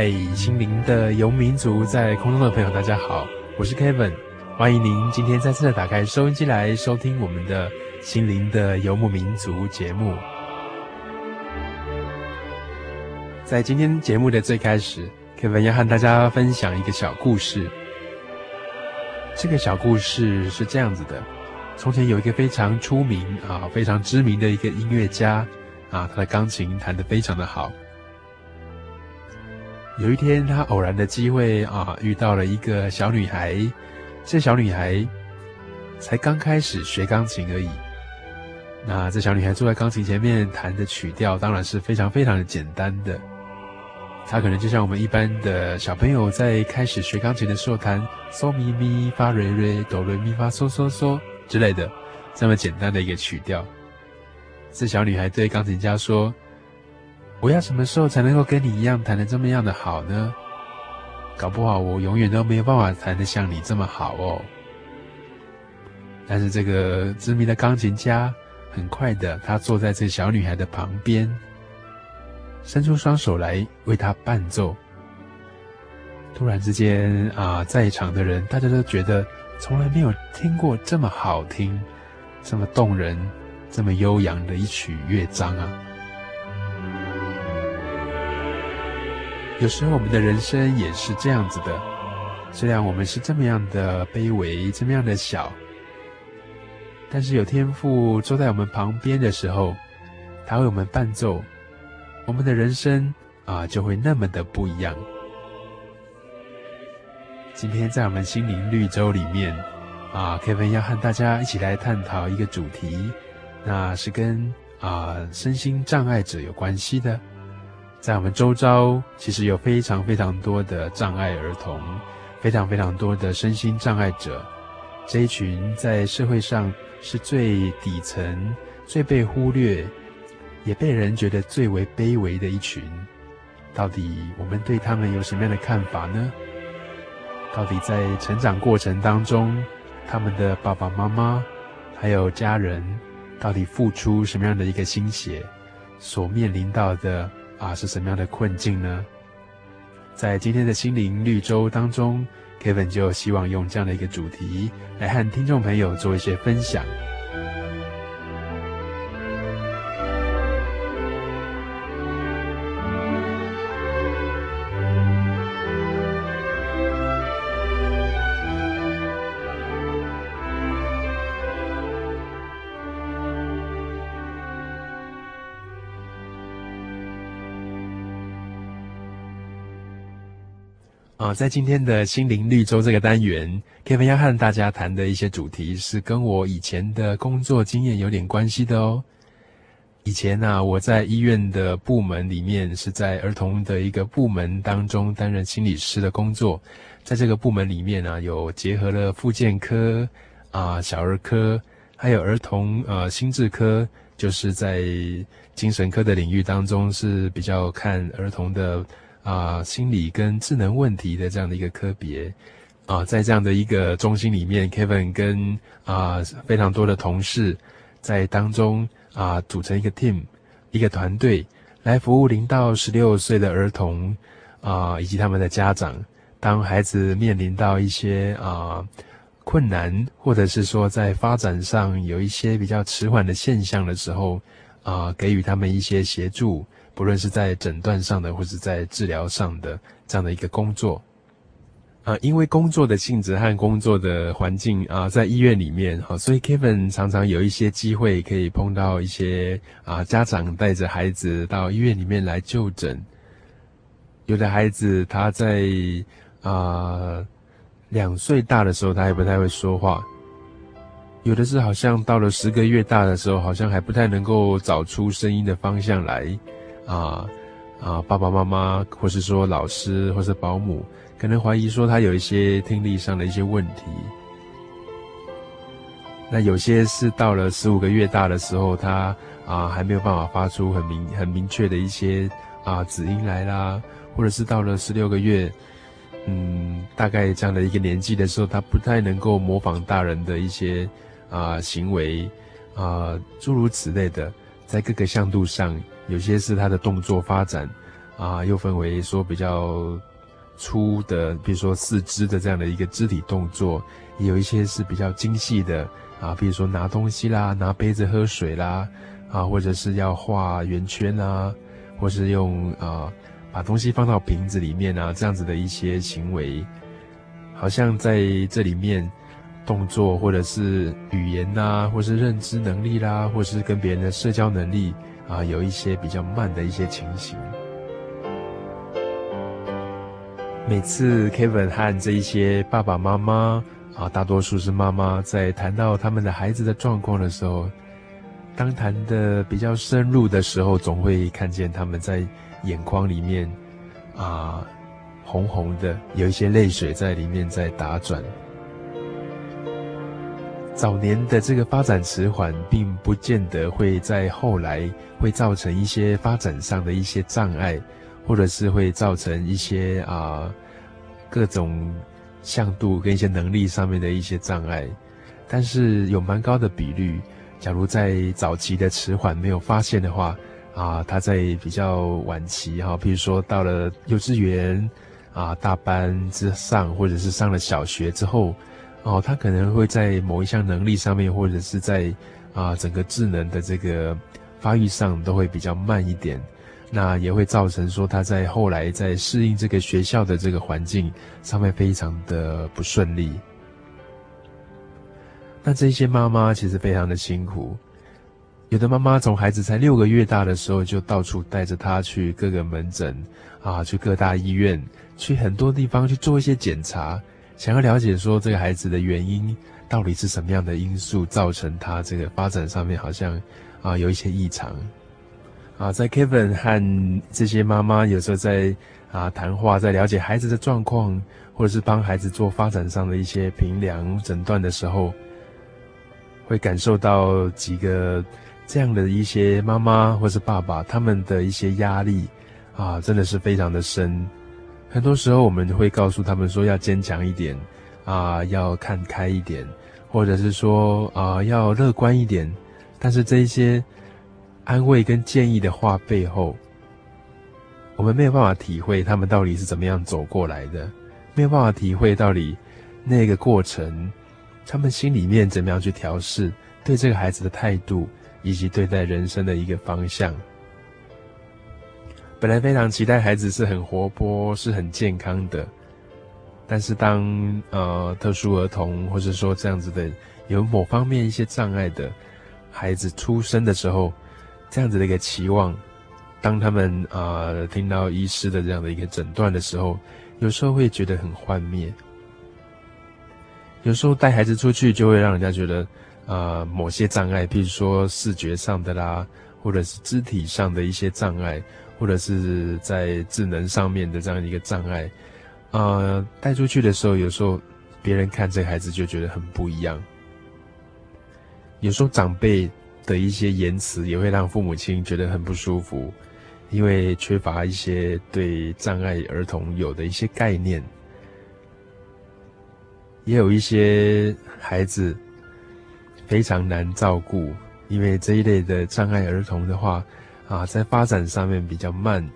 嗨，心灵的游牧民族，在空中的朋友，大家好，我是 Kevin，欢迎您今天再次的打开收音机来收听我们的心灵的游牧民族节目。在今天节目的最开始，Kevin 要和大家分享一个小故事。这个小故事是这样子的：从前有一个非常出名啊、非常知名的一个音乐家啊，他的钢琴弹得非常的好。有一天，他偶然的机会啊，遇到了一个小女孩。这小女孩才刚开始学钢琴而已。那这小女孩坐在钢琴前面弹的曲调，当然是非常非常的简单的。她可能就像我们一般的小朋友在开始学钢琴的时候弹嗦咪咪发瑞瑞哆瑞咪发嗦嗦嗦之类的这么简单的一个曲调。这小女孩对钢琴家说。我要什么时候才能够跟你一样弹得这么样的好呢？搞不好我永远都没有办法弹得像你这么好哦。但是这个知名的钢琴家很快的，他坐在这小女孩的旁边，伸出双手来为她伴奏。突然之间啊，在场的人大家都觉得从来没有听过这么好听、这么动人、这么悠扬的一曲乐章啊！有时候我们的人生也是这样子的，虽然我们是这么样的卑微，这么样的小，但是有天父坐在我们旁边的时候，他为我们伴奏，我们的人生啊就会那么的不一样。今天在我们心灵绿洲里面啊，Kevin 要和大家一起来探讨一个主题，那是跟啊身心障碍者有关系的。在我们周遭，其实有非常非常多的障碍儿童，非常非常多的身心障碍者。这一群在社会上是最底层、最被忽略，也被人觉得最为卑微的一群。到底我们对他们有什么样的看法呢？到底在成长过程当中，他们的爸爸妈妈还有家人，到底付出什么样的一个心血，所面临到的？啊，是什么样的困境呢？在今天的心灵绿洲当中，Kevin 就希望用这样的一个主题来和听众朋友做一些分享。在今天的心灵绿洲这个单元，Kevin 要和大家谈的一些主题是跟我以前的工作经验有点关系的哦。以前呢，我在医院的部门里面，是在儿童的一个部门当中担任心理师的工作。在这个部门里面呢，有结合了复健科啊、小儿科，还有儿童呃心智科，就是在精神科的领域当中是比较看儿童的。啊心理跟智能问题的这样的一个科别啊，在这样的一个中心里面，Kevin 跟啊非常多的同事在当中啊组成一个 team，一个团队来服务零到十六岁的儿童啊以及他们的家长。当孩子面临到一些啊困难，或者是说在发展上有一些比较迟缓的现象的时候，啊，给予他们一些协助，不论是在诊断上的，或是在治疗上的这样的一个工作。啊，因为工作的性质和工作的环境啊，在医院里面，哈，所以 Kevin 常常有一些机会可以碰到一些啊家长带着孩子到医院里面来就诊。有的孩子他在啊，两岁大的时候，他还不太会说话；有的是好像到了十个月大的时候，好像还不太能够找出声音的方向来。啊啊，爸爸妈妈或是说老师或是保姆，可能怀疑说他有一些听力上的一些问题。那有些是到了十五个月大的时候，他啊还没有办法发出很明很明确的一些啊子音来啦，或者是到了十六个月。嗯，大概这样的一个年纪的时候，他不太能够模仿大人的一些啊、行为啊，诸如此类的，在各个向度上，有些是他的动作发展啊，又分为说比较粗的，比如说四肢的这样的一个肢体动作，也有一些是比较精细的啊，比如说拿东西啦，拿杯子喝水啦，啊，或者是要画圆圈啊，或是用啊。把东西放到瓶子里面啊，这样子的一些行为，好像在这里面动作或者是语言呐、或是认知能力啦，或是跟别人的社交能力啊，有一些比较慢的一些情形。每次 Kevin 和这一些爸爸妈妈啊，大多数是妈妈，在谈到他们的孩子的状况的时候，当谈的比较深入的时候，总会看见他们在。眼眶里面，啊，红红的，有一些泪水在里面在打转。早年的这个发展迟缓，并不见得会在后来会造成一些发展上的一些障碍，或者是会造成一些啊各种向度跟一些能力上面的一些障碍。但是有蛮高的比率，假如在早期的迟缓没有发现的话。啊，他在比较晚期哈，比如说到了幼稚园啊，大班之上，或者是上了小学之后，哦，他可能会在某一项能力上面，或者是在啊整个智能的这个发育上，都会比较慢一点。那也会造成说他在后来在适应这个学校的这个环境上面非常的不顺利。那这些妈妈其实非常的辛苦。有的妈妈从孩子才六个月大的时候，就到处带着他去各个门诊，啊，去各大医院，去很多地方去做一些检查，想要了解说这个孩子的原因到底是什么样的因素造成他这个发展上面好像啊有一些异常，啊，在 Kevin 和这些妈妈有时候在啊谈话，在了解孩子的状况，或者是帮孩子做发展上的一些评量诊断的时候，会感受到几个。这样的一些妈妈或是爸爸，他们的一些压力啊，真的是非常的深。很多时候我们会告诉他们说要坚强一点啊，要看开一点，或者是说啊要乐观一点。但是这一些安慰跟建议的话背后，我们没有办法体会他们到底是怎么样走过来的，没有办法体会到底那个过程，他们心里面怎么样去调试对这个孩子的态度。以及对待人生的一个方向。本来非常期待孩子是很活泼、是很健康的，但是当呃特殊儿童或者说这样子的有某方面一些障碍的孩子出生的时候，这样子的一个期望，当他们啊、呃、听到医师的这样的一个诊断的时候，有时候会觉得很幻灭。有时候带孩子出去就会让人家觉得。啊、呃，某些障碍，譬如说视觉上的啦，或者是肢体上的一些障碍，或者是在智能上面的这样一个障碍，呃，带出去的时候，有时候别人看这个孩子就觉得很不一样。有时候长辈的一些言辞也会让父母亲觉得很不舒服，因为缺乏一些对障碍儿童有的一些概念，也有一些孩子非常难照顾，因为这一类的障碍儿童的话，啊，在发展上面比较慢，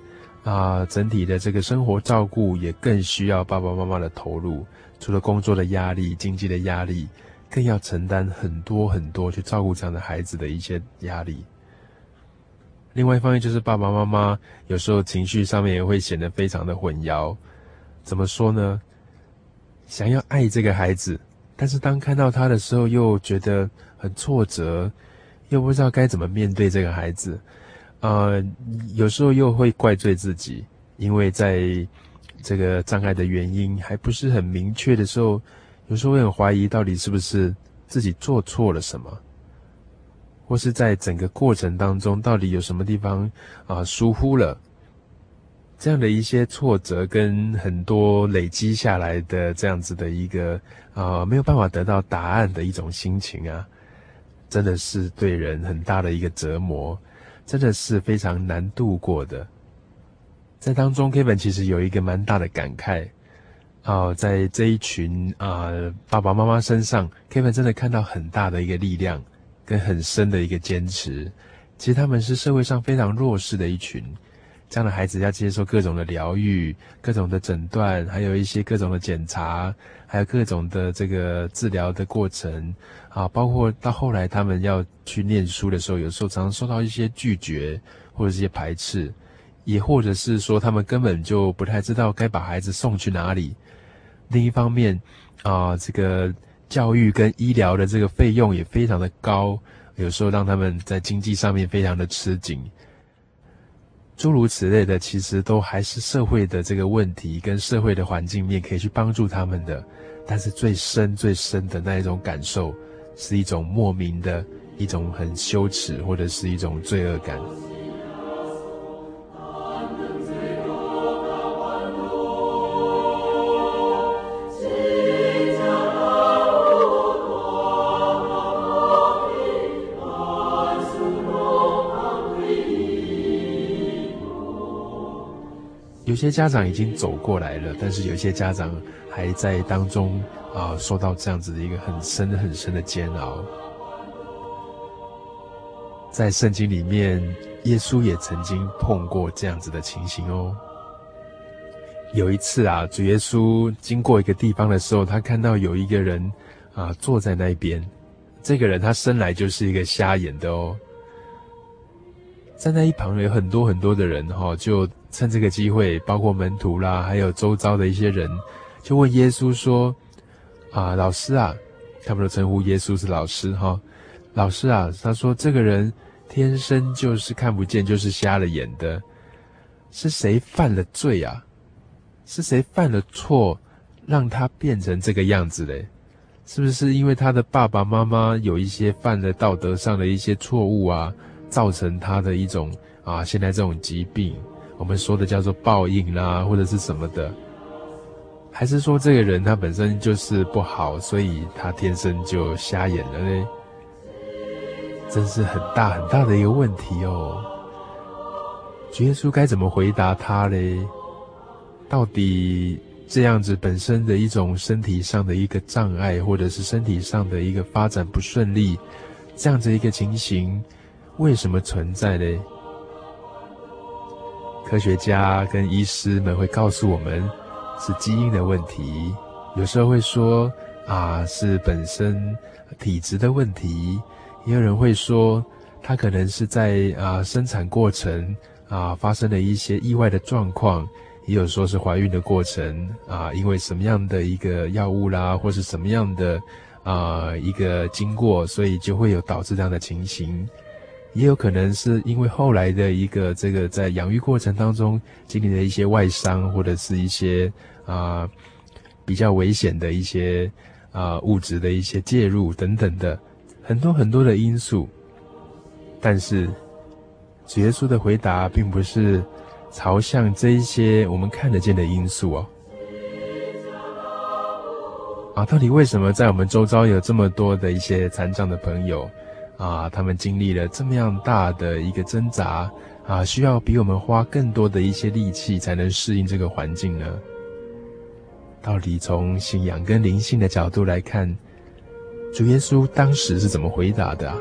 啊，整体的这个生活照顾也更需要爸爸妈妈的投入，除了工作的压力、经济的压力，更要承担很多很多去照顾这样的孩子的一些压力。另外一方面就是爸爸妈妈有时候情绪上面也会显得非常的混淆。怎么说呢？想要爱这个孩子，但是当看到他的时候又觉得很挫折，又不知道该怎么面对这个孩子。呃，有时候又会怪罪自己，因为在这个障碍的原因还不是很明确的时候，有时候会很怀疑到底是不是自己做错了什么。或是在整个过程当中，到底有什么地方啊疏忽了？这样的一些挫折跟很多累积下来的这样子的一个啊没有办法得到答案的一种心情啊，真的是对人很大的一个折磨，真的是非常难度过的。在当中，Kevin 其实有一个蛮大的感慨啊，在这一群啊爸爸妈妈身上，Kevin 真的看到很大的一个力量。跟很深的一个坚持，其实他们是社会上非常弱势的一群，这样的孩子要接受各种的疗愈、各种的诊断，还有一些各种的检查，还有各种的这个治疗的过程啊，包括到后来他们要去念书的时候，有时候常常受到一些拒绝或者一些排斥，也或者是说他们根本就不太知道该把孩子送去哪里。另一方面啊，这个。教育跟医疗的这个费用也非常的高，有时候让他们在经济上面非常的吃紧。诸如此类的，其实都还是社会的这个问题跟社会的环境面可以去帮助他们的。但是最深最深的那一种感受，是一种莫名的一种很羞耻或者是一种罪恶感。有些家长已经走过来了，但是有些家长还在当中啊，受到这样子的一个很深很深的煎熬。在圣经里面，耶稣也曾经碰过这样子的情形哦。有一次啊，主耶稣经过一个地方的时候，他看到有一个人啊坐在那边，这个人他生来就是一个瞎眼的哦。站在一旁有很多很多的人哈，就趁这个机会，包括门徒啦，还有周遭的一些人，就问耶稣说：“啊，老师啊，他们都称呼耶稣是老师哈，老师啊，他说这个人天生就是看不见，就是瞎了眼的，是谁犯了罪啊？是谁犯了错，让他变成这个样子嘞？是不是因为他的爸爸妈妈有一些犯了道德上的一些错误啊？”造成他的一种啊，现在这种疾病，我们说的叫做报应啦，或者是什么的，还是说这个人他本身就是不好，所以他天生就瞎眼了呢？真是很大很大的一个问题哦。主耶稣该怎么回答他嘞？到底这样子本身的一种身体上的一个障碍，或者是身体上的一个发展不顺利，这样子一个情形。为什么存在呢？科学家跟医师们会告诉我们，是基因的问题。有时候会说啊，是本身体质的问题。也有人会说，他可能是在啊生产过程啊发生了一些意外的状况。也有说是怀孕的过程啊，因为什么样的一个药物啦，或是什么样的啊一个经过，所以就会有导致这样的情形。也有可能是因为后来的一个这个在养育过程当中经历的一些外伤，或者是一些啊、比较危险的一些啊、物质的一些介入等等的很多很多的因素。但是主耶稣的回答并不是朝向这一些我们看得见的因素哦。啊，到底为什么在我们周遭有这么多的一些残障的朋友？啊，他们经历了这么样大的一个挣扎，啊，需要比我们花更多的一些力气才能适应这个环境呢？到底从信仰跟灵性的角度来看，主耶稣当时是怎么回答的？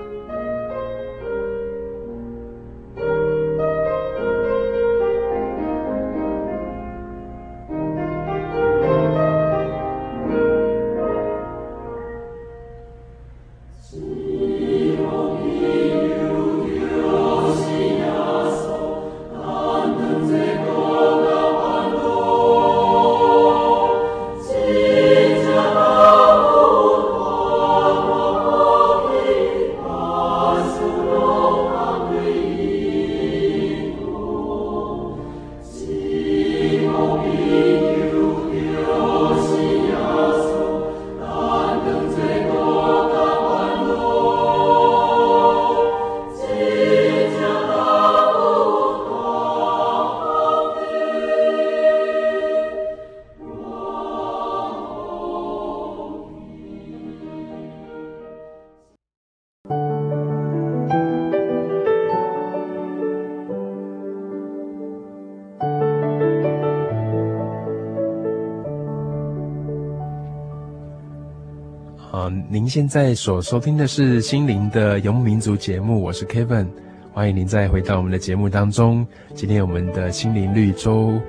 现在所收听的是《心灵的游牧民族》节目，我是 Kevin，欢迎您再回到我们的节目当中。今天我们的心灵绿洲，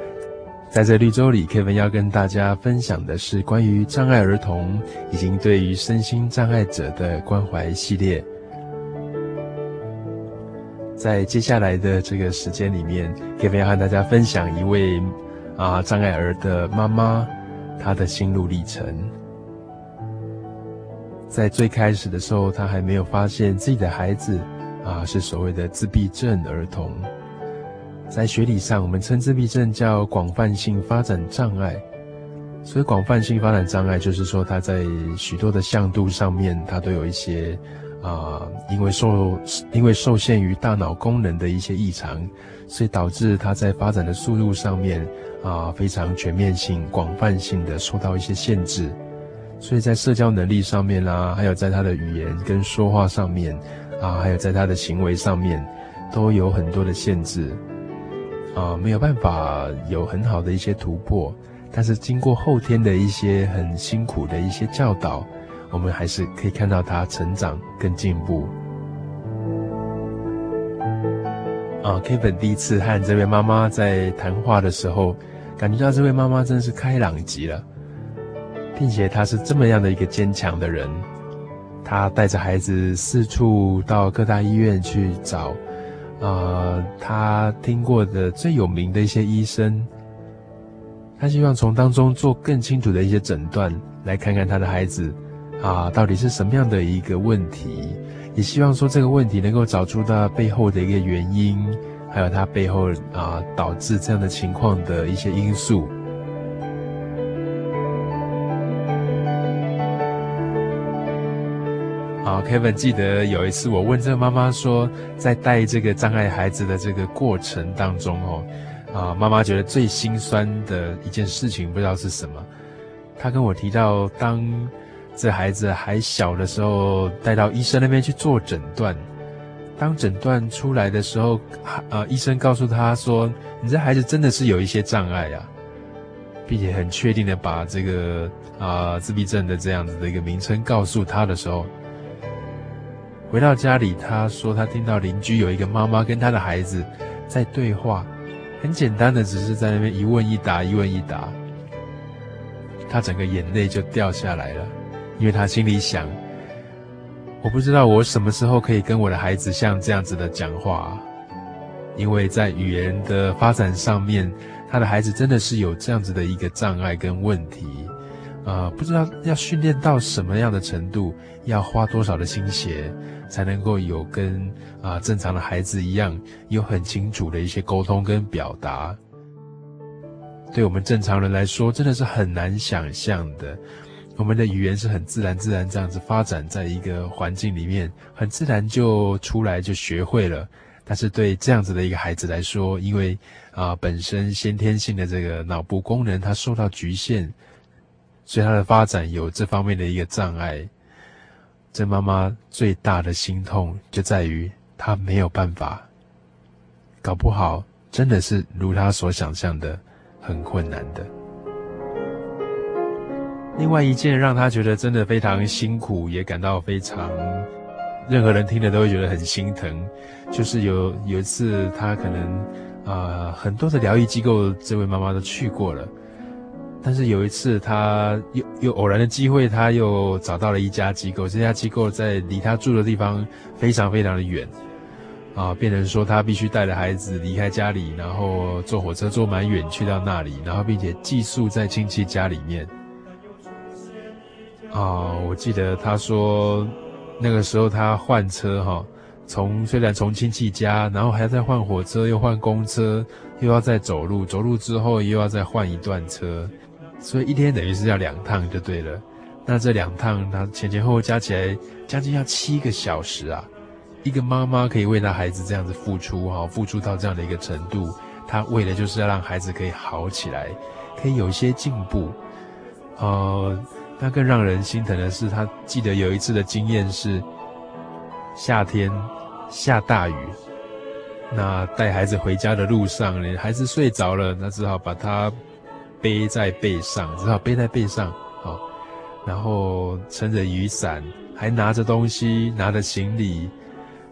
在这绿洲里，Kevin 要跟大家分享的是关于障碍儿童以及对于身心障碍者的关怀系列。在接下来的这个时间里面，Kevin 要和大家分享一位啊障碍儿的妈妈，她的心路历程。在最开始的时候，他还没有发现自己的孩子啊是所谓的自闭症儿童。在学理上，我们称自闭症叫广泛性发展障碍。所以，广泛性发展障碍就是说，他在许多的向度上面，他都有一些啊，因为受因为受限于大脑功能的一些异常，所以导致他在发展的速度上面啊非常全面性、广泛性的受到一些限制。所以在社交能力上面啦、还有在他的语言跟说话上面，啊，还有在他的行为上面，都有很多的限制，啊，没有办法有很好的一些突破。但是经过后天的一些很辛苦的一些教导，我们还是可以看到他成长跟进步。啊，Kevin 第一次和这位妈妈在谈话的时候，感觉到这位妈妈真的是开朗极了。并且他是这么样的一个坚强的人，他带着孩子四处到各大医院去找，啊、他听过的最有名的一些医生，他希望从当中做更清楚的一些诊断，来看看他的孩子，啊，到底是什么样的一个问题，也希望说这个问题能够找出他背后的一个原因，还有他背后啊导致这样的情况的一些因素。啊，Kevin 记得有一次我问这个妈妈说，在带这个障碍孩子的这个过程当中，哦，啊，妈妈觉得最心酸的一件事情不知道是什么。她跟我提到，当这孩子还小的时候，带到医生那边去做诊断，当诊断出来的时候，啊，医生告诉她说，你这孩子真的是有一些障碍啊，并且很确定的把这个啊自闭症的这样子的一个名称告诉她的时候。回到家里，他说他听到邻居有一个妈妈跟他的孩子在对话，很简单的，只是在那边一问一答，一问一答。他整个眼泪就掉下来了，因为他心里想：我不知道我什么时候可以跟我的孩子像这样子的讲话，因为在语言的发展上面，他的孩子真的是有这样子的一个障碍跟问题。啊、呃，不知道要训练到什么样的程度，要花多少的心血，才能够有跟啊、正常的孩子一样，有很清楚的一些沟通跟表达。对我们正常人来说，真的是很难想象的。我们的语言是很自然、自然这样子发展在一个环境里面，很自然就出来就学会了。但是对这样子的一个孩子来说，因为啊、本身先天性的这个脑部功能，它受到局限。所以他的发展有这方面的一个障碍，这妈妈最大的心痛就在于她没有办法搞不好真的是如她所想象的很困难的。另外一件让她觉得真的非常辛苦，也感到非常，任何人听了都会觉得很心疼，就是有有一次她可能、呃、很多的疗愈机构，这位妈妈都去过了。但是有一次，他又又偶然的机会，他又找到了一家机构。这家机构在离他住的地方非常非常的远，啊，变成说他必须带着孩子离开家里，然后坐火车坐蛮远去到那里，然后并且寄宿在亲戚家里面。啊，我记得他说，那个时候他换车哈，从虽然从亲戚家，然后还要再换火车，又换公车，又要再走路，走路之后又要再换一段车。所以一天等于是要两趟就对了，那这两趟他前前后后加起来将近要七个小时啊！一个妈妈可以为她孩子这样子付出哈，付出到这样的一个程度，她为的就是要让孩子可以好起来，可以有一些进步。呃，那更让人心疼的是，他记得有一次的经验是夏天下大雨，那带孩子回家的路上，孩子睡着了，那只好把他。背在背上，只好背在背上，好，然后撑着雨伞，还拿着东西，拿着行李，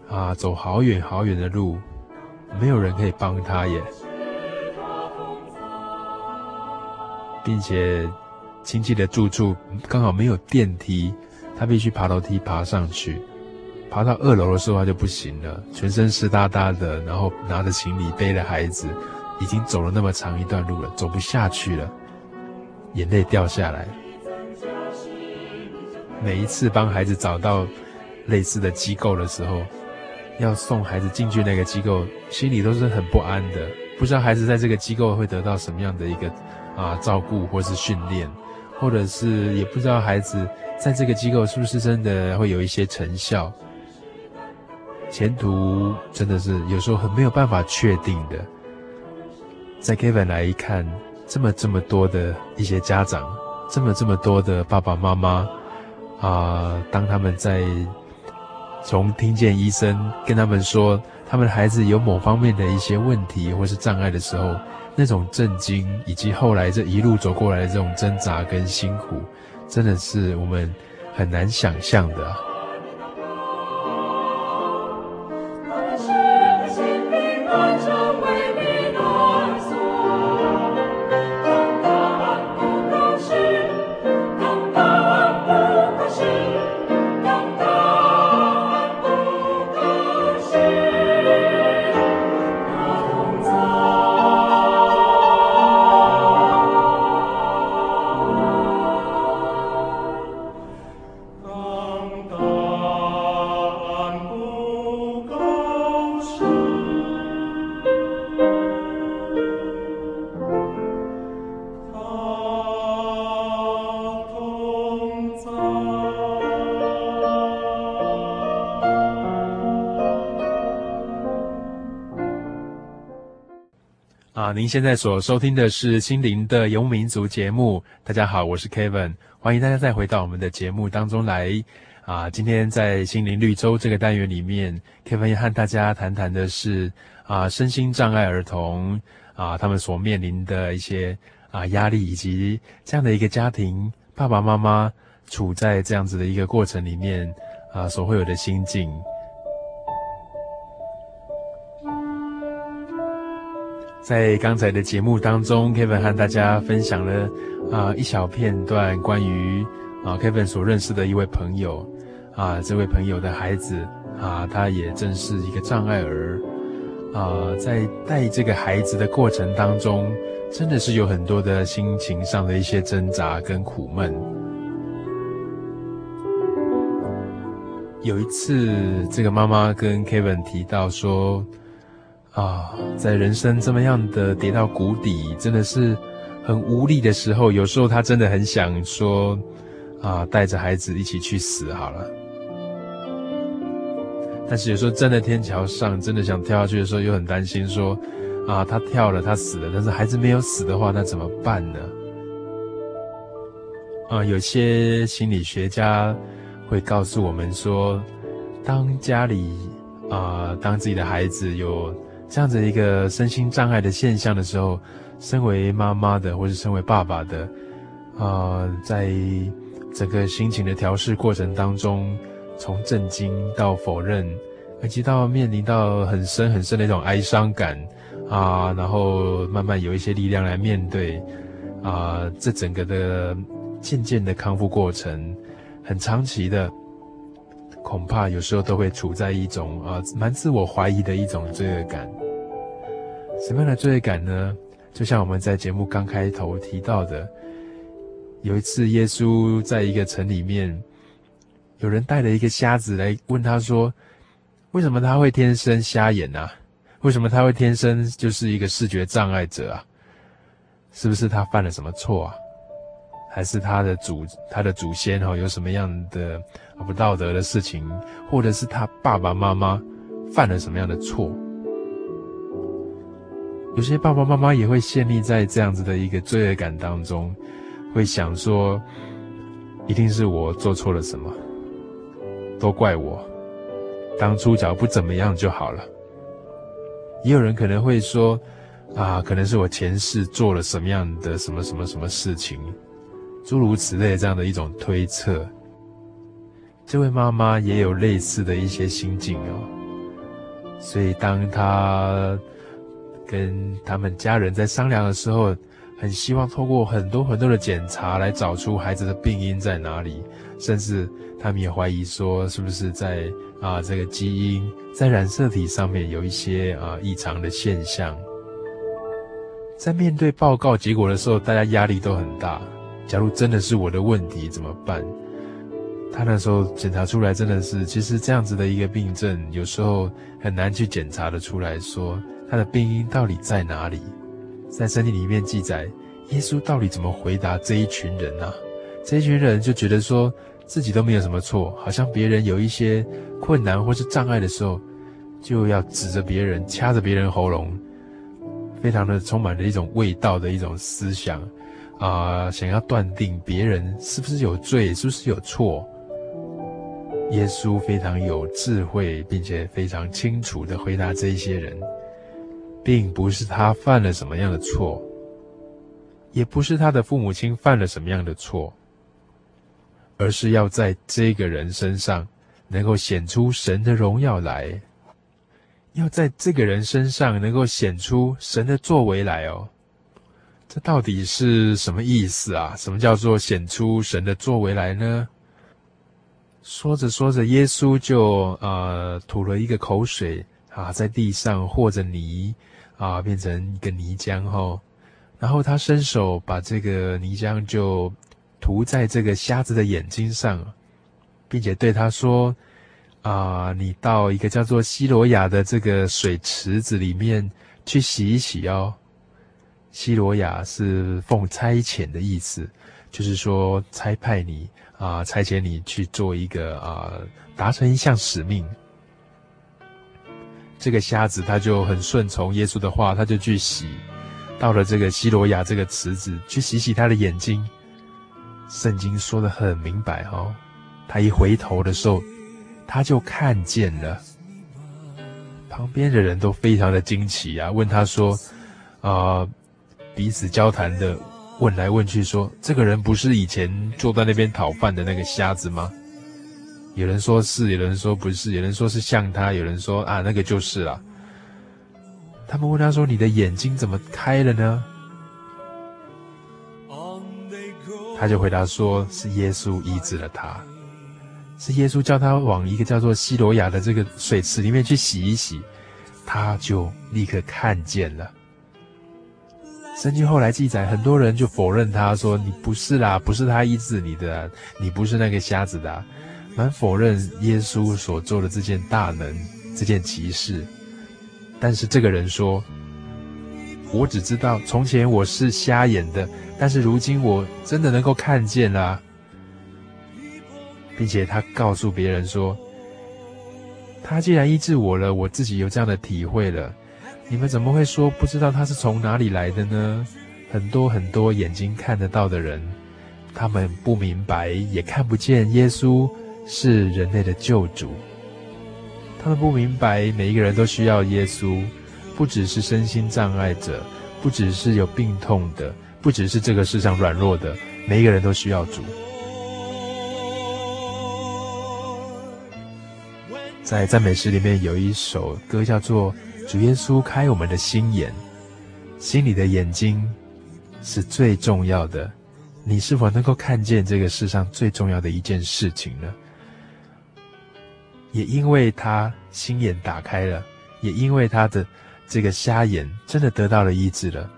啊，走好远好远的路，没有人可以帮他耶，并且亲戚的住处刚好没有电梯，他必须爬楼梯爬上去，爬到二楼的时候他就不行了，全身湿哒哒的，然后拿着行李，背着孩子。已经走了那么长一段路了，走不下去了，眼泪掉下来。每一次帮孩子找到类似的机构的时候，要送孩子进去那个机构，心里都是很不安的，不知道孩子在这个机构会得到什么样的一个啊照顾或是训练，或者是也不知道孩子在这个机构是不是真的会有一些成效，前途真的是有时候很没有办法确定的。在 Kevin 来一看，这么这么多的一些家长，这么这么多的爸爸妈妈，啊、当他们在从听见医生跟他们说他们的孩子有某方面的一些问题或是障碍的时候，那种震惊，以及后来这一路走过来的这种挣扎跟辛苦，真的是我们很难想象的。您现在所收听的是《心灵的游民族》节目。大家好，我是 Kevin，欢迎大家再回到我们的节目当中来。啊，今天在心灵绿洲这个单元里面，Kevin 要和大家谈谈的是啊，身心障碍儿童啊，他们所面临的一些啊压力，以及这样的一个家庭，爸爸妈妈处在这样子的一个过程里面啊，所会有的心境。在刚才的节目当中，Kevin 和大家分享了啊、一小片段关于啊 Kevin 所认识的一位朋友啊，这位朋友的孩子啊，他也正是一个障碍儿啊，在带这个孩子的过程当中，真的是有很多的心情上的一些挣扎跟苦闷。有一次，这个妈妈跟 Kevin 提到说。啊，在人生这么样的跌到谷底，真的是很无力的时候，有时候他真的很想说，啊，带着孩子一起去死好了。但是有时候站在天桥上，真的想跳下去的时候，又很担心说，啊，他跳了，他死了，但是孩子没有死的话，那怎么办呢？啊，有些心理学家会告诉我们说，当家里啊，当自己的孩子有这样子一个身心障碍的现象的时候，身为妈妈的或是身为爸爸的，啊、呃，在整个心情的调试过程当中，从震惊到否认，以及到面临到很深很深的一种哀伤感啊，然后慢慢有一些力量来面对啊，这整个的渐渐的康复过程，很长期的。恐怕有时候都会处在一种啊蛮自我怀疑的一种罪恶感。什么样的罪恶感呢？就像我们在节目刚开头提到的，有一次耶稣在一个城里面，有人带了一个瞎子来问他说：“为什么他会天生瞎眼啊？为什么他会天生就是一个视觉障碍者啊？是不是他犯了什么错啊？还是他的祖他的祖先哈有什么样的？”不道德的事情，或者是他爸爸妈妈犯了什么样的错？有些爸爸妈妈也会陷溺在这样子的一个罪恶感当中，会想说，一定是我做错了什么，都怪我，当初脚不怎么样就好了。也有人可能会说，啊，可能是我前世做了什么样的什么什么什么事情，诸如此类这样的一种推测。这位妈妈也有类似的一些心境哦，所以当她跟他们家人在商量的时候，很希望透过很多很多的检查来找出孩子的病因在哪里，甚至他们也怀疑说，是不是在啊这个基因在染色体上面有一些啊异常的现象。在面对报告结果的时候，大家压力都很大。假如真的是我的问题怎么办？他那时候检查出来真的是，其实这样子的一个病症，有时候很难去检查得出来说他的病因到底在哪里。在圣经里面记载，耶稣到底怎么回答这一群人呢？这一群人就觉得说自己都没有什么错，好像别人有一些困难或是障碍的时候，就要指着别人，掐着别人喉咙，非常的充满了一种味道的一种思想啊，想要断定别人是不是有罪，是不是有错。耶稣非常有智慧，并且非常清楚地回答这一些人，并不是他犯了什么样的错，也不是他的父母亲犯了什么样的错，而是要在这个人身上能够显出神的荣耀来，要在这个人身上能够显出神的作为来哦。这到底是什么意思啊？什么叫做显出神的作为来呢？说着说着，耶稣就呃吐了一个口水啊，在地上和着泥啊，变成一个泥浆后，然后他伸手把这个泥浆就涂在这个瞎子的眼睛上，并且对他说：“啊，你到一个叫做西罗亚的这个水池子里面去洗一洗哦。”西罗亚是奉差遣的意思，就是说差派你。啊，差遣你去做一个啊，达成一项使命。这个瞎子他就很顺从耶稣的话，他就去洗，到了这个西罗亚这个池子去洗洗他的眼睛。圣经说的很明白哦，他一回头的时候，他就看见了。旁边的人都非常的惊奇啊，问他说：“啊，彼此交谈的。”问来问去说，这个人不是以前坐在那边讨饭的那个瞎子吗？有人说是，有人说不是，有人说是像他，有人说啊，那个就是了。他们问他说：“你的眼睛怎么开了呢？”他就回答说：“是耶稣医治了他，是耶稣叫他往一个叫做西罗亚的这个水池里面去洗一洗，他就立刻看见了。”圣经后来记载，很多人就否认他说：“你不是啦，不是他医治你的，你不是那个瞎子的。”蛮否认耶稣所做的这件大能、这件奇事。但是这个人说：“我只知道从前我是瞎眼的，但是如今我真的能够看见了，并且他告诉别人说：他既然医治我了，我自己有这样的体会了。”你们怎么会说不知道他是从哪里来的呢？很多很多眼睛看得到的人，他们不明白，也看不见耶稣是人类的救主。他们不明白，每一个人都需要耶稣，不只是身心障碍者，不只是有病痛的，不只是这个世上软弱的，每一个人都需要主。在赞美诗里面有一首歌叫做《主耶稣开我们的心眼》，心里的眼睛是最重要的。你是否能够看见这个世上最重要的一件事情呢？也因为他心眼打开了，也因为他的这个瞎眼真的得到了医治了，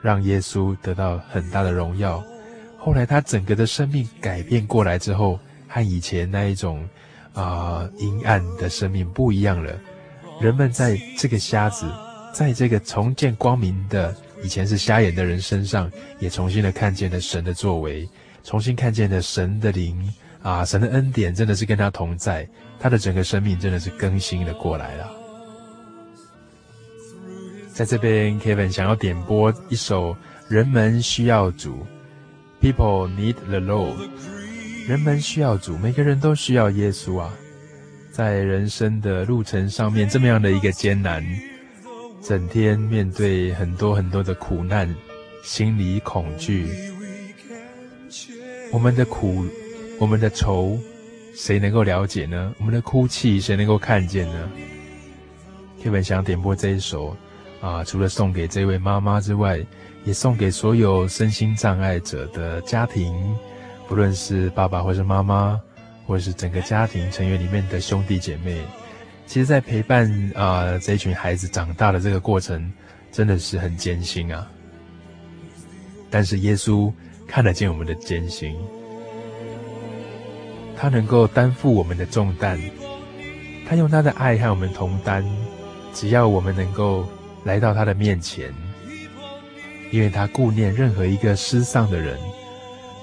让耶稣得到很大的荣耀。后来他整个的生命改变过来之后，和以前那一种啊阴暗的生命不一样了。人们在这个瞎子，在这个重见光明的以前是瞎眼的人身上，也重新的看见了神的作为，重新看见了神的灵。啊，神的恩典真的是跟他同在，他的整个生命真的是更新了过来了。在这边，Kevin 想要点播一首《人们需要主》，People need the Lord。人们需要主，每个人都需要耶稣啊！在人生的路程上面，这么样的一个艰难，整天面对很多很多的苦难，心里恐惧，我们的苦。我们的愁，谁能够了解呢？我们的哭泣，谁能够看见呢？Kevin 想点播这一首啊，除了送给这位妈妈之外，也送给所有身心障碍者的家庭，不论是爸爸或是妈妈，或是整个家庭成员里面的兄弟姐妹。其实，在陪伴啊这一群孩子长大的这个过程，真的是很艰辛啊。但是耶稣看得见我们的艰辛。他能够担负我们的重担，他用他的爱和我们同担。只要我们能够来到他的面前，因为他顾念任何一个失丧的人。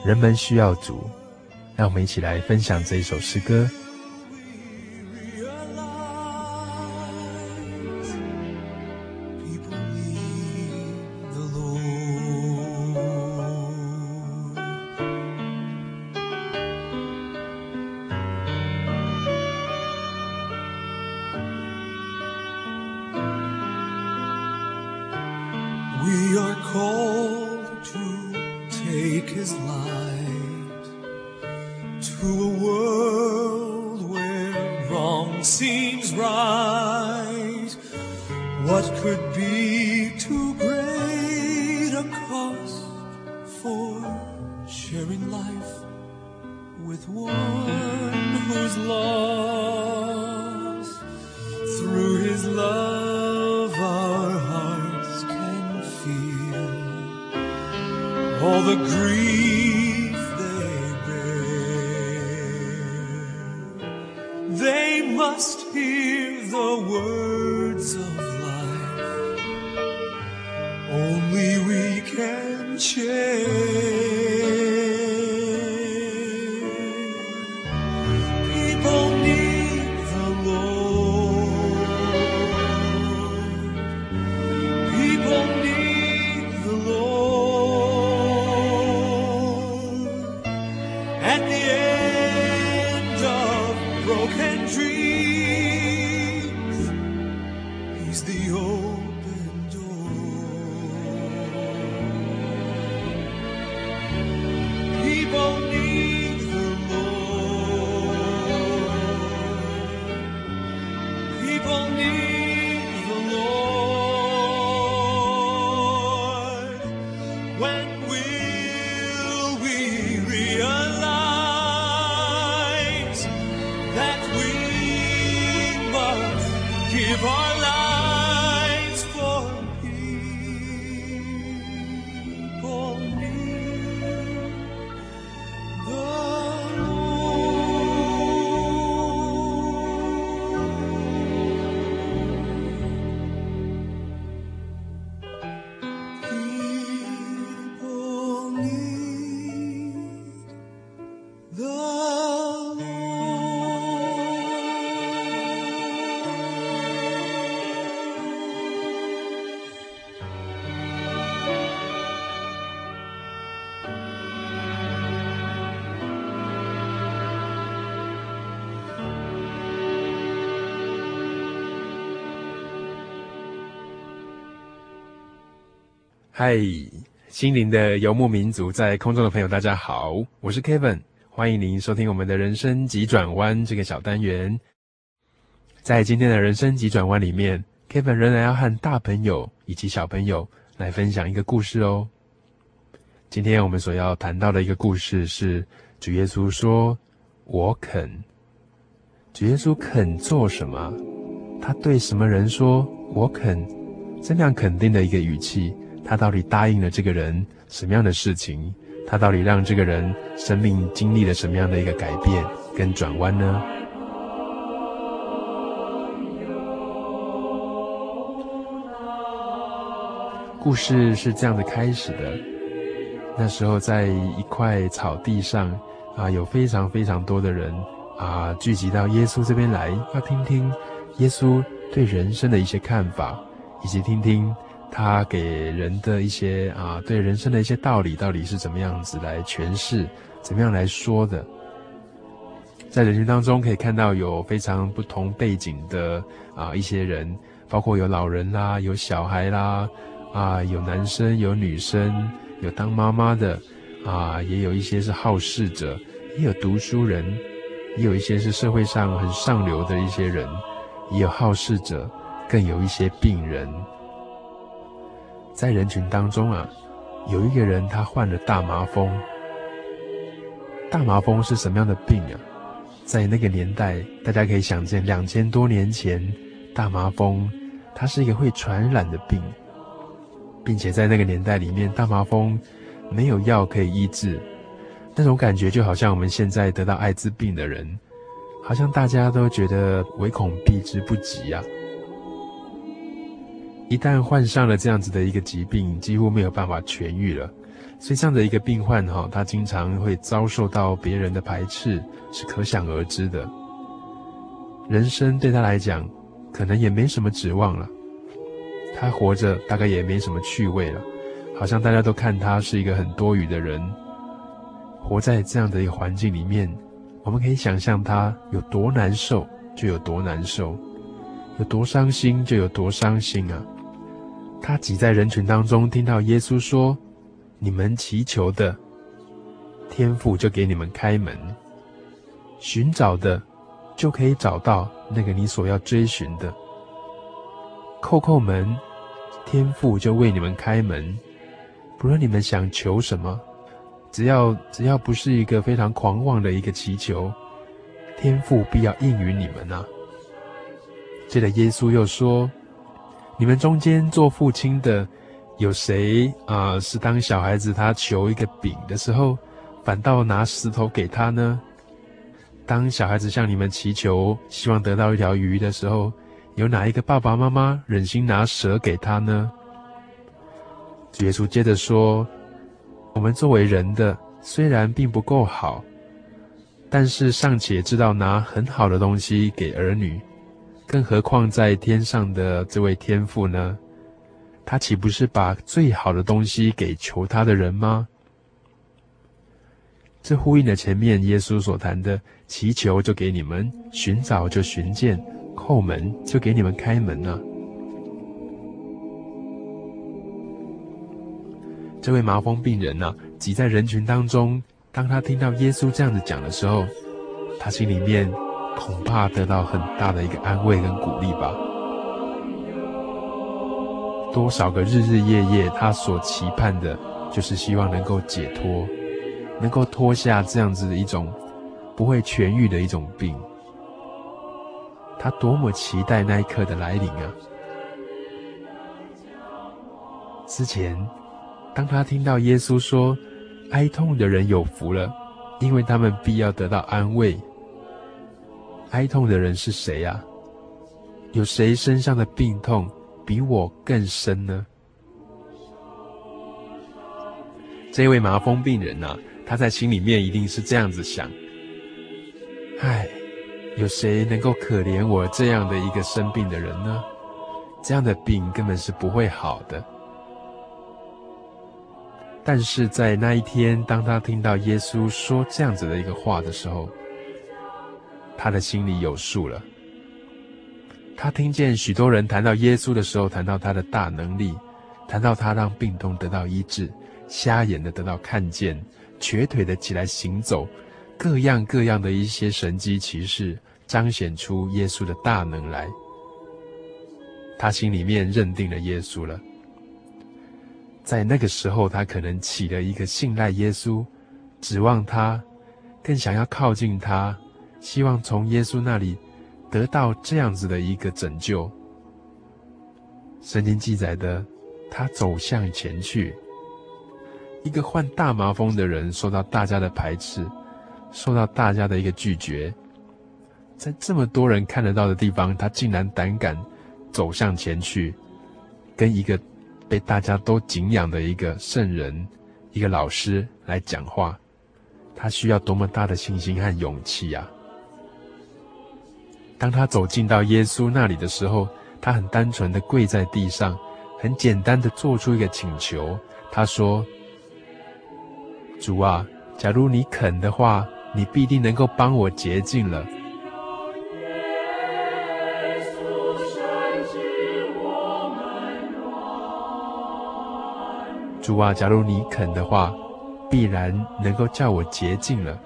人们需要主，让我们一起来分享这一首诗歌 we are called to take his life to a world where wrong seems right. What could be too great a cost for sharing life with one who's lost through his love? Our hearts can feel all the grief 嗨，心灵的游牧民族，在空中的朋友，大家好，我是 Kevin，欢迎您收听我们的人生急转弯这个小单元。在今天的人生急转弯里面，Kevin 仍然要和大朋友以及小朋友来分享一个故事哦。今天我们所要谈到的一个故事是主耶稣说：“我肯。”主耶稣肯做什么？他对什么人说“我肯”？这样肯定的一个语气，他到底答应了这个人什么样的事情？他到底让这个人生命经历了什么样的一个改变跟转弯呢？故事是这样的开始的。那时候，在一块草地上，啊，有非常非常多的人啊，聚集到耶稣这边来，要听听耶稣对人生的一些看法，以及听听他给人的一些啊，对人生的一些道理，到底是怎么样子来诠释，怎么样来说的。在人群当中，可以看到有非常不同背景的啊一些人，包括有老人啦，有小孩啦。啊，有男生，有女生，有当妈妈的，啊，也有一些是好事者，也有读书人，也有一些是社会上很上流的一些人，也有好事者，更有一些病人。在人群当中啊，有一个人他患了大麻风。大麻风是什么样的病啊？在那个年代，大家可以想见，两千多年前，大麻风它是一个会传染的病。并且在那个年代里面，大麻风没有药可以医治，那种感觉就好像我们现在得到艾滋病的人，好像大家都觉得唯恐避之不及啊！一旦患上了这样子的一个疾病，几乎没有办法痊愈了。所以这样的一个病患哈，他经常会遭受到别人的排斥，是可想而知的。人生对他来讲，可能也没什么指望了。他活着大概也没什么趣味了，好像大家都看他是一个很多余的人。活在这样的一个环境里面，我们可以想象他有多难受，就有多难受；有多伤心，就有多伤心啊！他挤在人群当中，听到耶稣说：“你们祈求的，天父就给你们开门；寻找的，就可以找到那个你所要追寻的；叩叩门。”天父就为你们开门，不论你们想求什么，只要只要不是一个非常狂妄的一个祈求，天父必要应允你们、啊。接着耶稣又说：“你们中间做父亲的，有谁啊、是当小孩子他求一个饼的时候，反倒拿石头给他呢？当小孩子向你们祈求，希望得到一条鱼的时候，有哪一个爸爸妈妈忍心拿蛇给他呢？主耶稣接着说：“我们作为人的，虽然并不够好，但是尚且知道拿很好的东西给儿女，更何况在天上的这位天父呢？他岂不是把最好的东西给求他的人吗？”这呼应了前面耶稣所谈的：“祈求就给你们，寻找就寻见。”叩门就给你们开门了。这位麻风病人呢，挤在人群当中，当他听到耶稣这样子讲的时候，他心里面恐怕得到很大的一个安慰跟鼓励吧。多少个日日夜夜，他所期盼的，就是希望能够解脱，能够脱下这样子的一种不会痊愈的一种病。他多么期待那一刻的来临啊！之前，当他听到耶稣说“哀痛的人有福了，因为他们必要得到安慰”，哀痛的人是谁啊？有谁身上的病痛比我更深呢？这位麻风病人呢、啊？他在心里面一定是这样子想：唉。有谁能够可怜我这样的一个生病的人呢？这样的病根本是不会好的。但是在那一天，当他听到耶稣说这样子的一个话的时候，他的心里有数了。他听见许多人谈到耶稣的时候，谈到他的大能力，谈到他让病痛得到医治，瞎眼的得到看见，瘸腿的起来行走，各样各样的一些神迹奇事，彰显出耶稣的大能来。他心里面认定了耶稣了。在那个时候，他可能起了一个信赖耶稣，指望他，更想要靠近他，希望从耶稣那里得到这样子的一个拯救。圣经记载的，他走向前去，一个患大麻风的人受到大家的排斥，受到大家的一个拒绝，在这么多人看得到的地方，他竟然胆敢走向前去，跟一个被大家都敬仰的一个圣人、一个老师来讲话，他需要多么大的信心和勇气啊！当他走进到耶稣那里的时候，他很单纯的跪在地上，很简单的做出一个请求。他说：“主啊，假如你肯的话，你必定能够帮我洁净了。”主啊，假如你肯的话，必然能够叫我洁净了。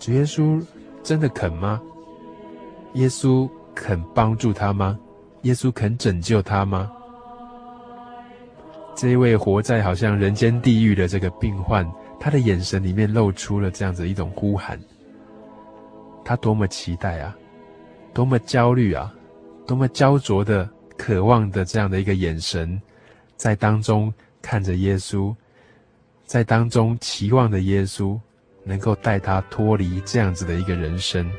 主耶稣真的肯吗？耶稣肯帮助他吗？耶稣肯拯救他吗？这一位活在好像人间地狱的这个病患，他的眼神里面露出了这样子一种呼喊。他多么期待啊，多么焦虑啊，多么焦灼的渴望的这样的一个眼神。在当中看着耶稣，在当中期望的耶稣能够带他脱离这样子的一个人生，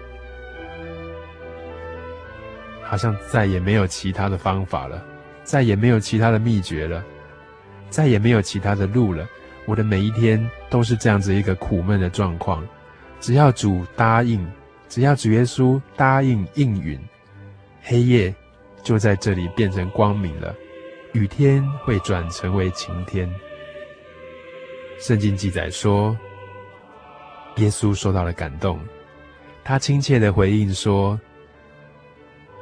好像再也没有其他的方法了，再也没有其他的秘诀了，再也没有其他的路了。我的每一天都是这样子一个苦闷的状况，只要主答应，只要主耶稣答应应允，黑夜就在这里变成光明了。雨天会转成为晴天。圣经记载说，耶稣受到了感动，他亲切地回应说：“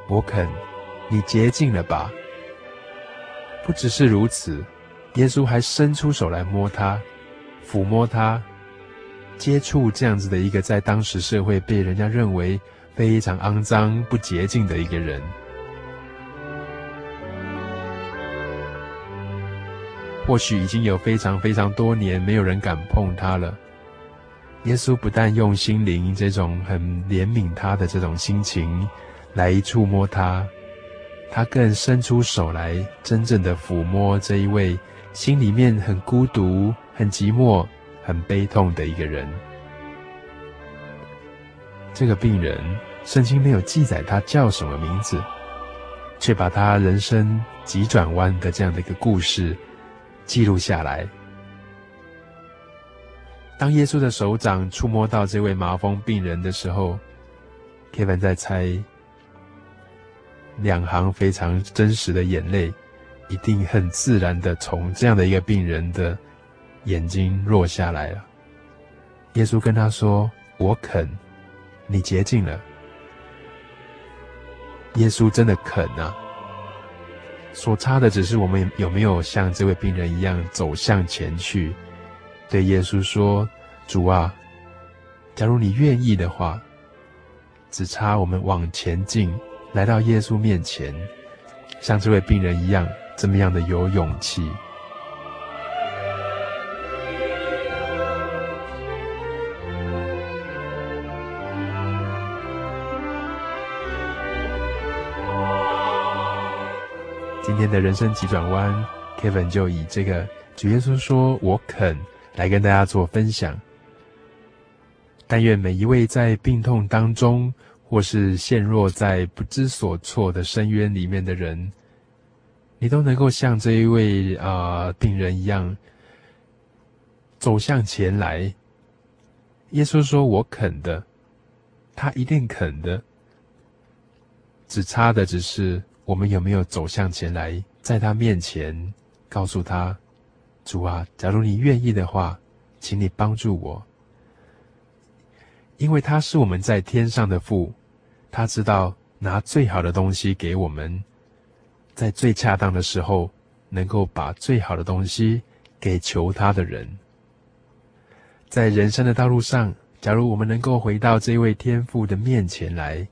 我肯，你洁净了吧。”不只是如此，耶稣还伸出手来摸他，抚摸他，接触这样子的一个在当时社会被人家认为非常肮脏、不洁净的一个人。或许已经有非常非常多年没有人敢碰他了。耶稣不但用心灵这种很怜悯他的这种心情来触摸他，他更伸出手来，真正的抚摸这一位心里面很孤独、很寂寞、很悲痛的一个人。这个病人，圣经没有记载他叫什么名字，却把他人生急转弯的这样的一个故事。记录下来。当耶稣的手掌触摸到这位麻风病人的时候，Kevin 在猜，两行非常真实的眼泪，一定很自然的从这样的一个病人的眼睛落下来了。耶稣跟他说：“我肯，你洁净了。”耶稣真的肯啊！所差的只是我们有没有像这位病人一样走向前去，对耶稣说：“主啊，假如你愿意的话，只差我们往前进，来到耶稣面前，像这位病人一样，这么样的有勇气。”今天的人生急转弯，Kevin 就以这个主耶稣说我肯来跟大家做分享。但愿每一位在病痛当中，或是陷落在不知所措的深渊里面的人，你都能够像这一位啊、病人一样，走向前来。耶稣说我肯的，他一定肯的，只差的只是。我们有没有走向前来，在他面前告诉他：“主啊，假如你愿意的话，请你帮助我。因为他是我们在天上的父，他知道拿最好的东西给我们，在最恰当的时候，能够把最好的东西给求他的人。在人生的道路上，假如我们能够回到这位天父的面前来，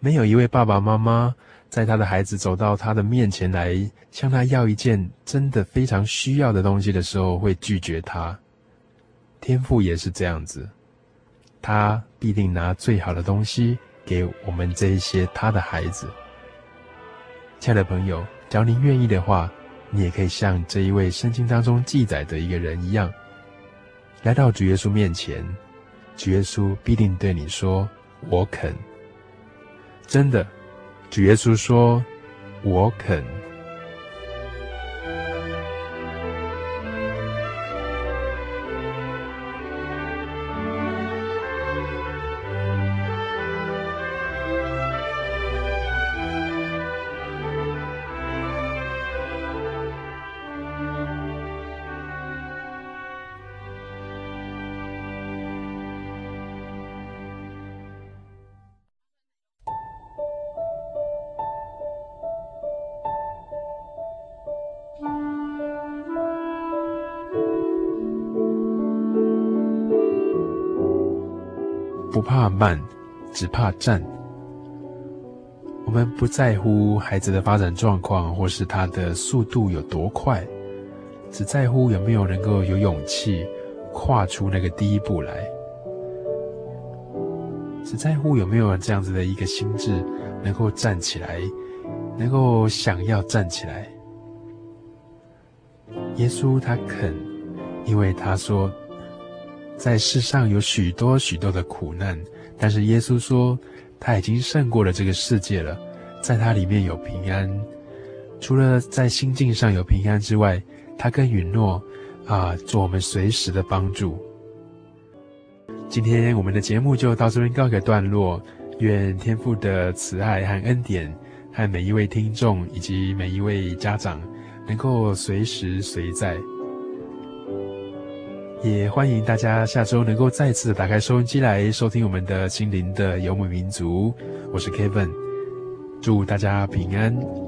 没有一位爸爸妈妈在他的孩子走到他的面前来，向他要一件真的非常需要的东西的时候，会拒绝他。天父也是这样子，他必定拿最好的东西给我们这一些他的孩子。亲爱的朋友，只要您愿意的话，你也可以像这一位圣经当中记载的一个人一样。来到主耶稣面前，主耶稣必定对你说：“我肯。”真的，主耶稣说：“我肯。”怕慢，只怕站。我们不在乎孩子的发展状况，或是他的速度有多快，只在乎有没有能够有勇气跨出那个第一步来，只在乎有没有这样子的一个心智，能够站起来，能够想要站起来。耶稣他肯，因为他说。在世上有许多许多的苦难，但是耶稣说他已经胜过了这个世界了，在他里面有平安。除了在心境上有平安之外，他更允诺啊，做我们随时的帮助。今天我们的节目就到这边告一个段落，愿天父的慈爱和恩典和每一位听众以及每一位家长能够随时随在。也欢迎大家下周能够再次打开收音机来收听我们的心灵的游牧民族。我是 Kevin，祝大家平安。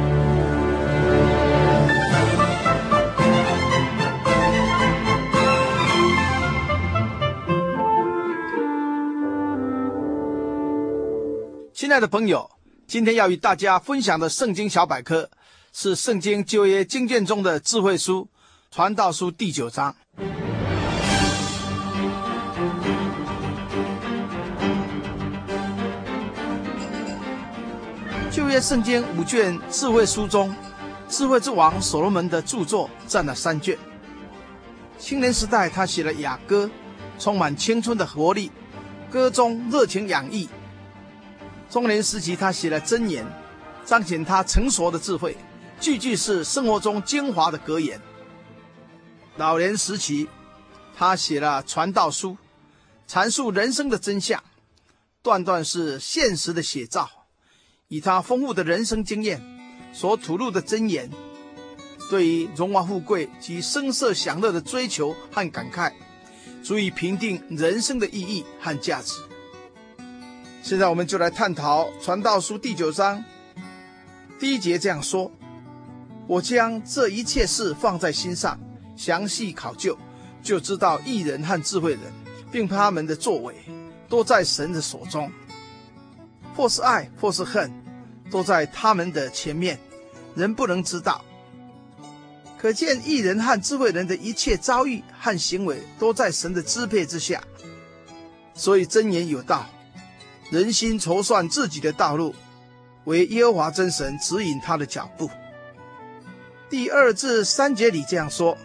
亲爱的朋友，今天要与大家分享的圣经小百科是圣经旧约经卷中的智慧书《传道书》第九章。旧约圣经五卷智慧书中，智慧之王所罗门的著作占了三卷。青年时代，他写了雅歌，充满青春的活力，歌中热情洋溢。中年时期，他写了箴言，彰显他成熟的智慧，句句是生活中精华的格言。老年时期，他写了传道书，阐述人生的真相，段段是现实的写照。以他丰富的人生经验所吐露的箴言，对于荣华富贵及声色享乐的追求和感慨，足以评定人生的意义和价值。现在我们就来探讨《传道书》第九章第一节这样说：“我将这一切事放在心上，详细考究，就知道义人和智慧人，并他们的作为，都在神的手中。或是爱，或是恨，都在他们的前面，人不能知道。”可见义人和智慧人的一切遭遇和行为都在神的支配之下。所以真言有道：人心筹算自己的道路，为耶和华真神指引他的脚步。第二至三节里这样说：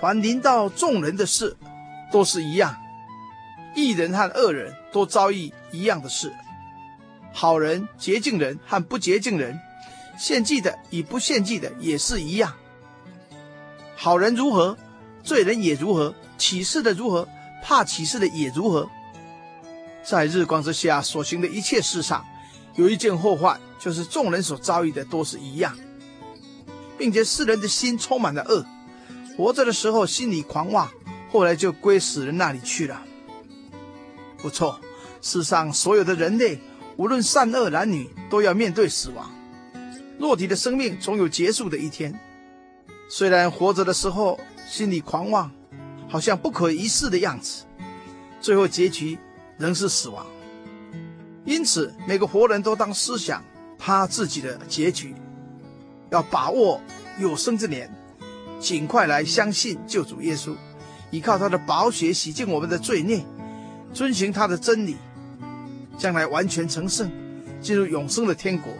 凡临到众人的事，都是一样；一人和恶人都遭遇一样的事。好人、洁净人和不洁净人，献祭的与不献祭的也是一样。好人如何，罪人也如何；起誓的如何，怕起誓的也如何。在日光之下所行的一切事上，有一件祸患，就是众人所遭遇的都是一样，并且世人的心充满了恶，活着的时候心里狂妄，后来就归死人那里去了。不错，世上所有的人类，无论善恶男女，都要面对死亡。肉体的生命总有结束的一天。虽然活着的时候心里狂妄，好像不可一世的样子，最后结局仍是死亡。因此，每个活人都当思想他自己的结局，要把握有生之年，尽快来相信救主耶稣，依靠他的宝血洗净我们的罪孽，遵循他的真理。将来完全成圣，进入永生的天国，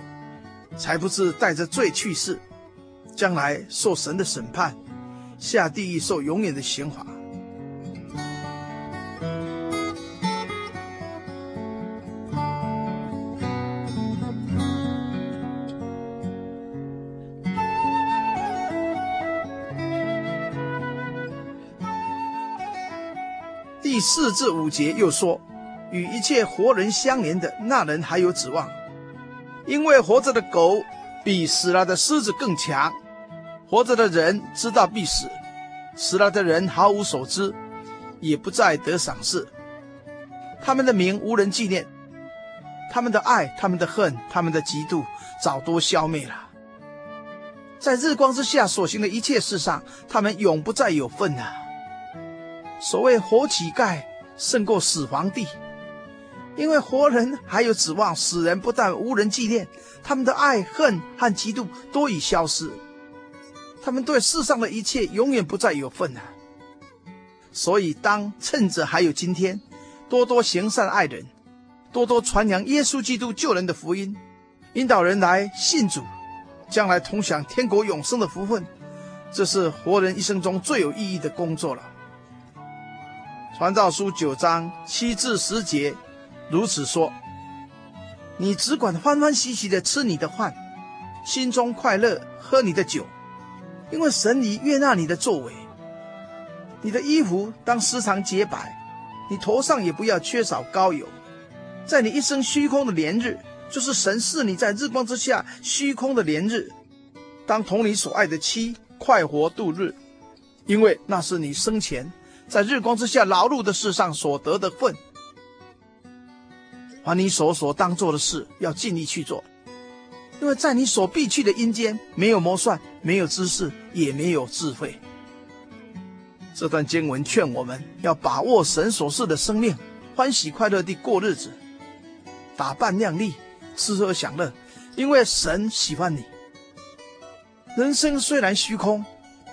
才不是带着罪去世，将来受神的审判，下地狱受永远的刑罚。第四至五节又说。与一切活人相连的那人还有指望，因为活着的狗比死了的狮子更强。活着的人知道必死，死了的人毫无所知，也不再得赏赐。他们的名无人纪念，他们的爱、他们的恨、他们的嫉妒，早都消灭了。在日光之下所行的一切事上，他们永不再有份了。所谓活乞丐胜过死皇帝。因为活人还有指望，死人不但无人纪念，他们的爱恨和嫉妒都已消失，他们对世上的一切永远不再有份了。所以，当趁着还有今天，多多行善爱人，多多传扬耶稣基督救人的福音，引导人来信主，将来同享天国永生的福分，这是活人一生中最有意义的工作了。传道书九章七至十节。如此说，你只管欢欢喜喜的吃你的饭，心中快乐喝你的酒，因为神已悦纳你的作为。你的衣服当时常洁白，你头上也不要缺少膏油。在你一生虚空的连日，就是神赐你在日光之下虚空的连日，当同你所爱的妻快活度日，因为那是你生前在日光之下劳碌的事上所得的分。把你所所当做的事，要尽力去做，因为在你所必去的阴间，没有谋算，没有知识，也没有智慧。这段经文劝我们要把握神所赐的生命，欢喜快乐地过日子，打扮靓丽，吃喝享乐，因为神喜欢你。人生虽然虚空，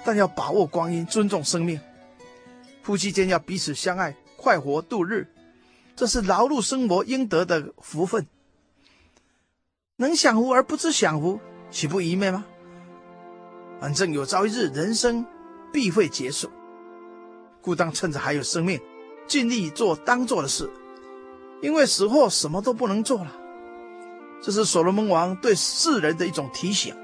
但要把握光阴，尊重生命。夫妻间要彼此相爱，快活度日。这是劳碌生活应得的福分，能享福而不知享福，岂不愚昧吗？反正有朝一日人生必会结束，故当趁着还有生命，尽力做当做的事，因为死后什么都不能做了。这是所罗门王对世人的一种提醒。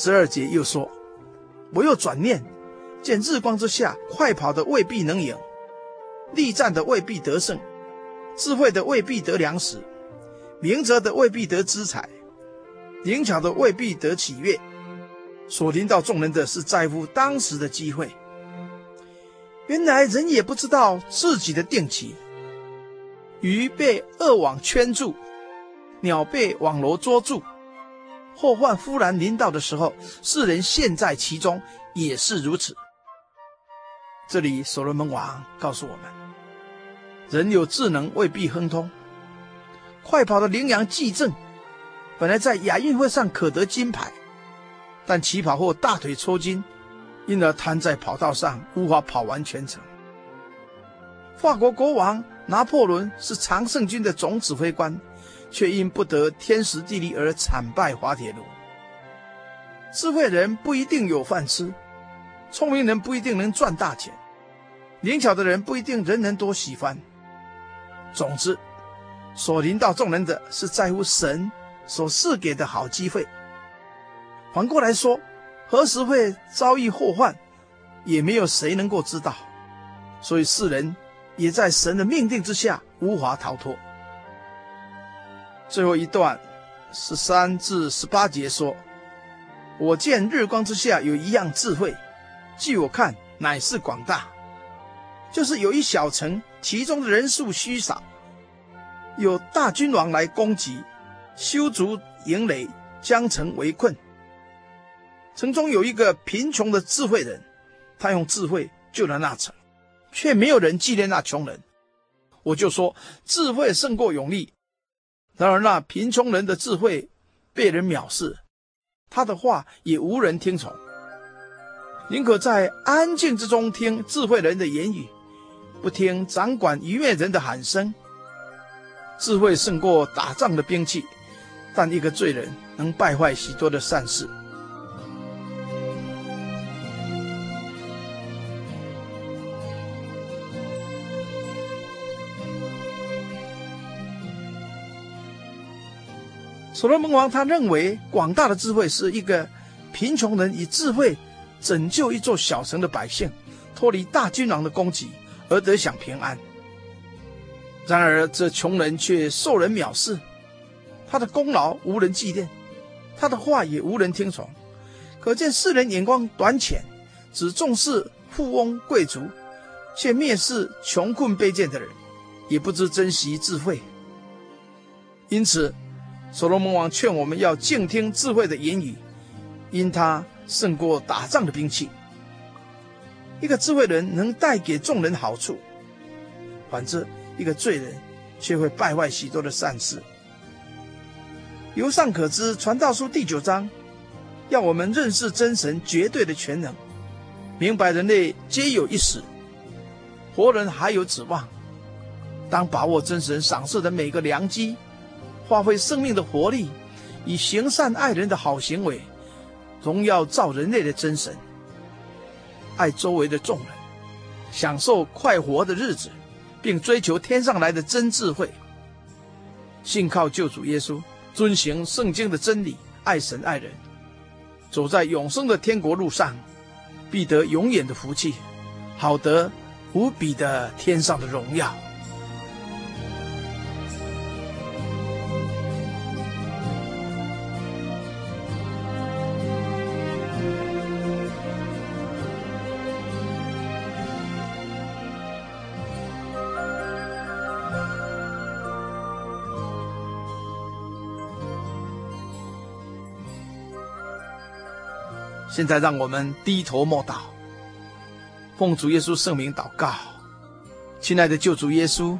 十二节又说：“我又转念，见日光之下，快跑的未必能赢，力战的未必得胜，智慧的未必得粮食，明哲的未必得资财，灵巧的未必得喜悦。所临到众人的是在乎当时的机会。原来人也不知道自己的定期。鱼被恶网圈住，鸟被网罗捉住。”祸患忽然临到的时候，世人陷在其中也是如此。这里所罗门王告诉我们：人有智能未必亨通。快跑的羚羊季正，本来在亚运会上可得金牌，但起跑后大腿抽筋，因而瘫在跑道上，无法跑完全程。法国国王拿破仑是常胜军的总指挥官，却因不得天时地利而惨败滑铁卢。智慧人不一定有饭吃，聪明人不一定能赚大钱，灵巧的人不一定人人都喜欢。总之。所临到众人的是在乎神所赐给的好机会。反过来说，何时会遭遇祸患，也没有谁能够知道。所以世人也在神的命定之下，无法逃脱。最后一段十三至十八节说：“我见日光之下有一样智慧，据我看乃是广大，就是有一小城，其中的人数稀少。”有大君王来攻击，修筑营垒，将城围困。城中有一个贫穷的智慧人，他用智慧救了那城，却没有人纪念那穷人。我就说，智慧胜过勇力。然而那贫穷人的智慧被人藐视，他的话也无人听从。宁可在安静之中听智慧人的言语，不听掌管愚昧人的喊声。智慧胜过打仗的兵器，但一个罪人能败坏许多的善事。所罗门王他认为，广大的智慧是一个贫穷人以智慧拯救一座小城的百姓，脱离大君王的攻击，而得享平安。然而，这穷人却受人藐视，他的功劳无人纪念，他的话也无人听从。可见世人眼光短浅，只重视富翁贵族，却蔑视穷困卑贱的人，也不知珍惜智慧。因此，所罗门王劝我们要静听智慧的言语，因他胜过打仗的兵器。一个智慧人能带给众人好处，反之，一个罪人，却会败坏许多的善事。由上可知，《传道书》第九章，要我们认识真神绝对的全能，明白人类皆有一死，活人还有指望。当把握真神赏赐的每个良机，发挥生命的活力，以行善爱人的好行为，荣耀造人类的真神，爱周围的众人，享受快活的日子。并追求天上来的真智慧，信靠救主耶稣，遵行圣经的真理，爱神爱人，走在永生的天国路上，必得永远的福气，好得无比的天上的荣耀。现在让我们低头默祷，奉主耶稣圣名祷告，亲爱的救主耶稣，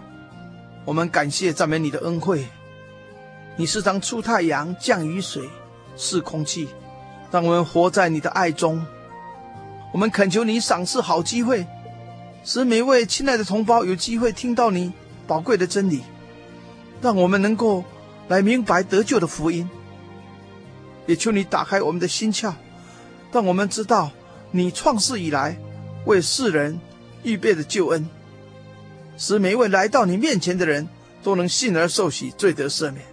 我们感谢赞美你的恩惠。你时常出太阳、降雨水、赐空气，让我们活在你的爱中。我们恳求你赏赐好机会，使每位亲爱的同胞有机会听到你宝贵的真理，让我们能够来明白得救的福音。也求你打开我们的心窍。让我们知道，你创世以来为世人预备的救恩，使每一位来到你面前的人都能信而受洗，罪得赦免，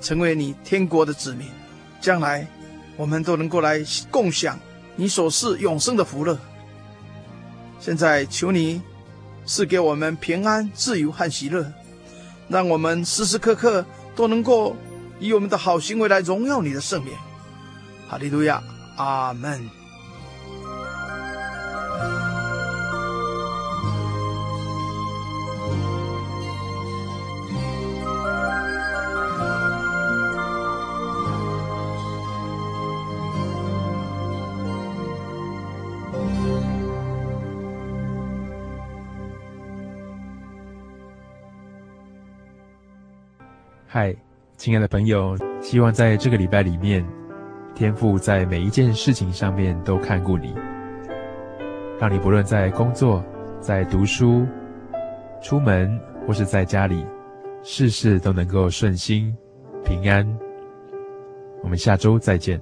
成为你天国的子民。将来我们都能够来共享你所赐永生的福乐。现在求你赐给我们平安、自由和喜乐，让我们时时刻刻都能够以我们的好行为来荣耀你的圣名。哈利路亚。阿门嗨亲爱的朋友希望在这个礼拜里面天赋在每一件事情上面都看顾你，让你不论在工作、在读书、出门或是在家里，事事都能够顺心平安。我们下周再见。